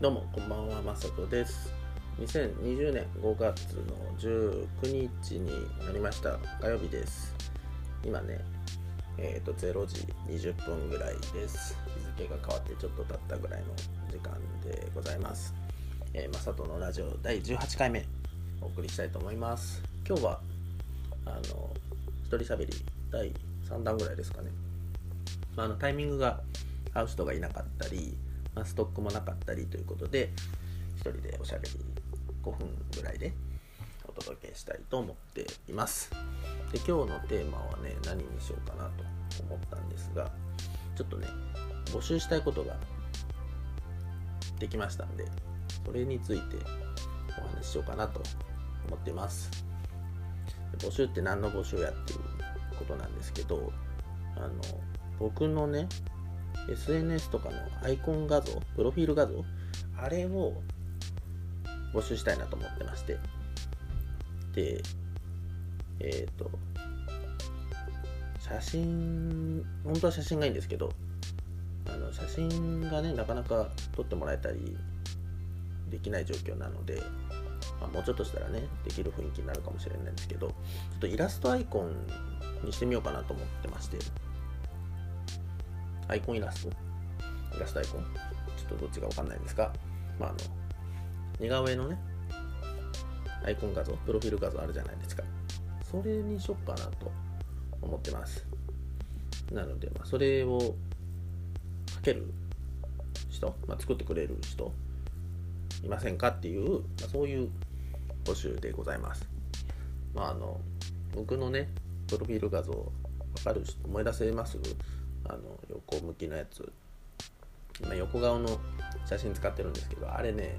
どうもこんばんはまさとです。2020年5月の19日になりました。火曜日です。今ねえっ、ー、と0時20分ぐらいです。日付が変わってちょっと経ったぐらいの時間でございます。え、まさとのラジオ第18回目お送りしたいと思います。今日はあの一人喋り第3弾ぐらいですかね、まあ、あのタイミングが合う人がいなかったりまあ、ストックもなかったりということで1人でおしゃべり5分ぐらいでお届けしたいと思っています。で今日のテーマはね何にしようかなと思ったんですがちょっとね募集したいことができましたんでそれについてお話ししようかなと思っています。募集って何の募集やっていうことなんですけどあの僕のね SNS とかのアイコン画像、プロフィール画像、あれを募集したいなと思ってまして。で、えっ、ー、と、写真、本当は写真がいいんですけど、あの写真がね、なかなか撮ってもらえたりできない状況なので、まあ、もうちょっとしたらね、できる雰囲気になるかもしれないんですけど、ちょっとイラストアイコンにしてみようかなと思ってまして、アイコンイラストイラストアイコンちょっとどっちかわかんないんですが、まあ、あの、似顔絵のね、アイコン画像、プロフィール画像あるじゃないですか。それにしよっかなと思ってます。なので、まあ、それをかける人、まあ、作ってくれる人いませんかっていう、まあ、そういう募集でございます。まあ、あの、僕のね、プロフィール画像、わかる人、思い出せます？あの横向きのやつ。今横顔の写真使ってるんですけどあれね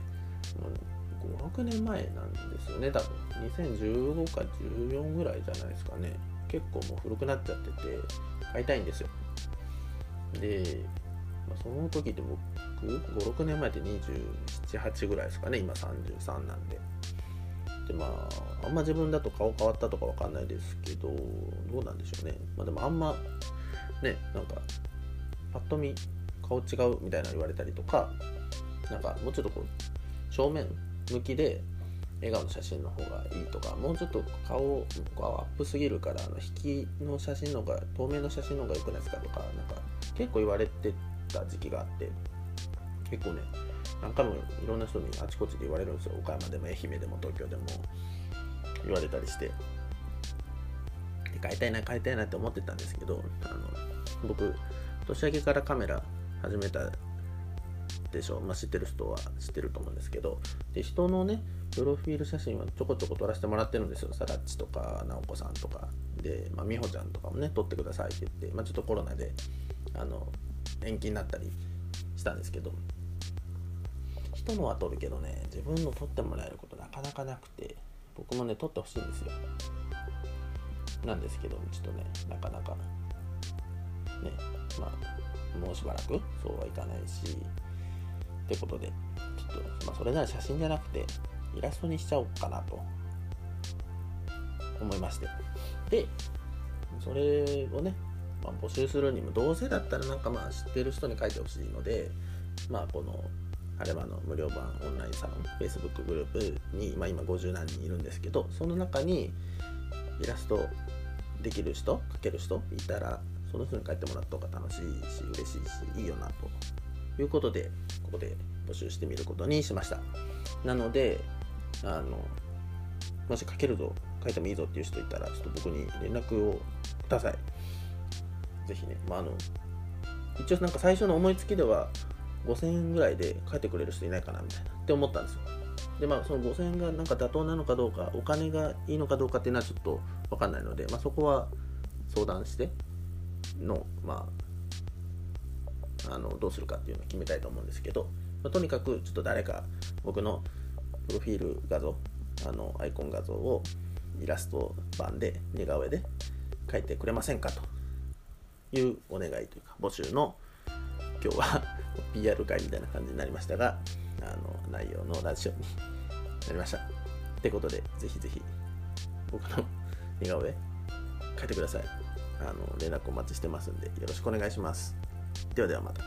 56年前なんですよね多分。2015か14ぐらいじゃないですかね。結構もう古くなっちゃってて買いたいんですよ。で、まあ、その時って僕56年前って278ぐらいですかね今33なんで。でまああんま自分だと顔変わったとかわかんないですけどどうなんでしょうね。まあでもあんまねなんかパッと見顔違うみたいな言われたりとかなんかもうちょっとこう正面向きで笑顔の写真の方がいいとかもうちょっと顔がアップすぎるからあの引きの写真の方が透明の写真の方が良くないですかとかなんか結構言われてた時期があって結構ね何回もいろんな人にあちこちで言われるんですよ。岡山でも愛媛でも東京でも言われたりして。変えたいな変えたいなって思ってたんですけどあの僕年明けからカメラ始めたでしょ？う、まあ、知ってる人は知ってると思うんですけどで人のねプロフィール写真はちょこちょこ撮らせてもらってるんですよ。さらっちとか直子さんとか。で、まあ、美穂ちゃんとかもね撮ってくださいって言って、まあ、ちょっとコロナであの延期になったりしたんですけど人のは撮るけどね自分の撮ってもらえることなかなかなくて僕もね撮ってほしいんですよ。なんですけどちょっとねなかなかねまあもうしばらくそうはいかないしってことでちょっと、まあ、それなら写真じゃなくてイラストにしちゃおうかなと思いまして。でそれをね、まあ、募集するにもどうせだったらなんかまあ知ってる人に書いてほしいのでまあこの晴れ間の無料版オンラインサロン Facebook グループに、まあ、今50何人いるんですけどその中にイラストできる人書ける人いたらその人に書いてもらった方が楽しいし嬉しいしいいよなと。いうことでここで募集してみることにしました。なのであのもし書けるぞ書いてもいいぞっていう人いたらちょっと僕に連絡をください。ぜひね、まあ、あの一応なんか最初の思いつきでは5000円ぐらいで書いてくれる人いないかなみたいなって思ったんですよ。でまあその5000円がなんか妥当なのかどうかお金がいいのかどうかっていうのはちょっと分かんないので、まあ、そこは相談してのまああのどうするかっていうのを決めたいと思うんですけど、まあ、とにかくちょっと誰か僕のプロフィール画像あのアイコン画像をイラスト版で似顔絵で描いてくれませんかというお願いというか募集の今日は PR 会みたいな感じになりましたがあの内容のラジオになりました。ってことで、ぜひぜひ僕の似顔絵描いてください。あの連絡お待ちしてますんでよろしくお願いします。ではではまた。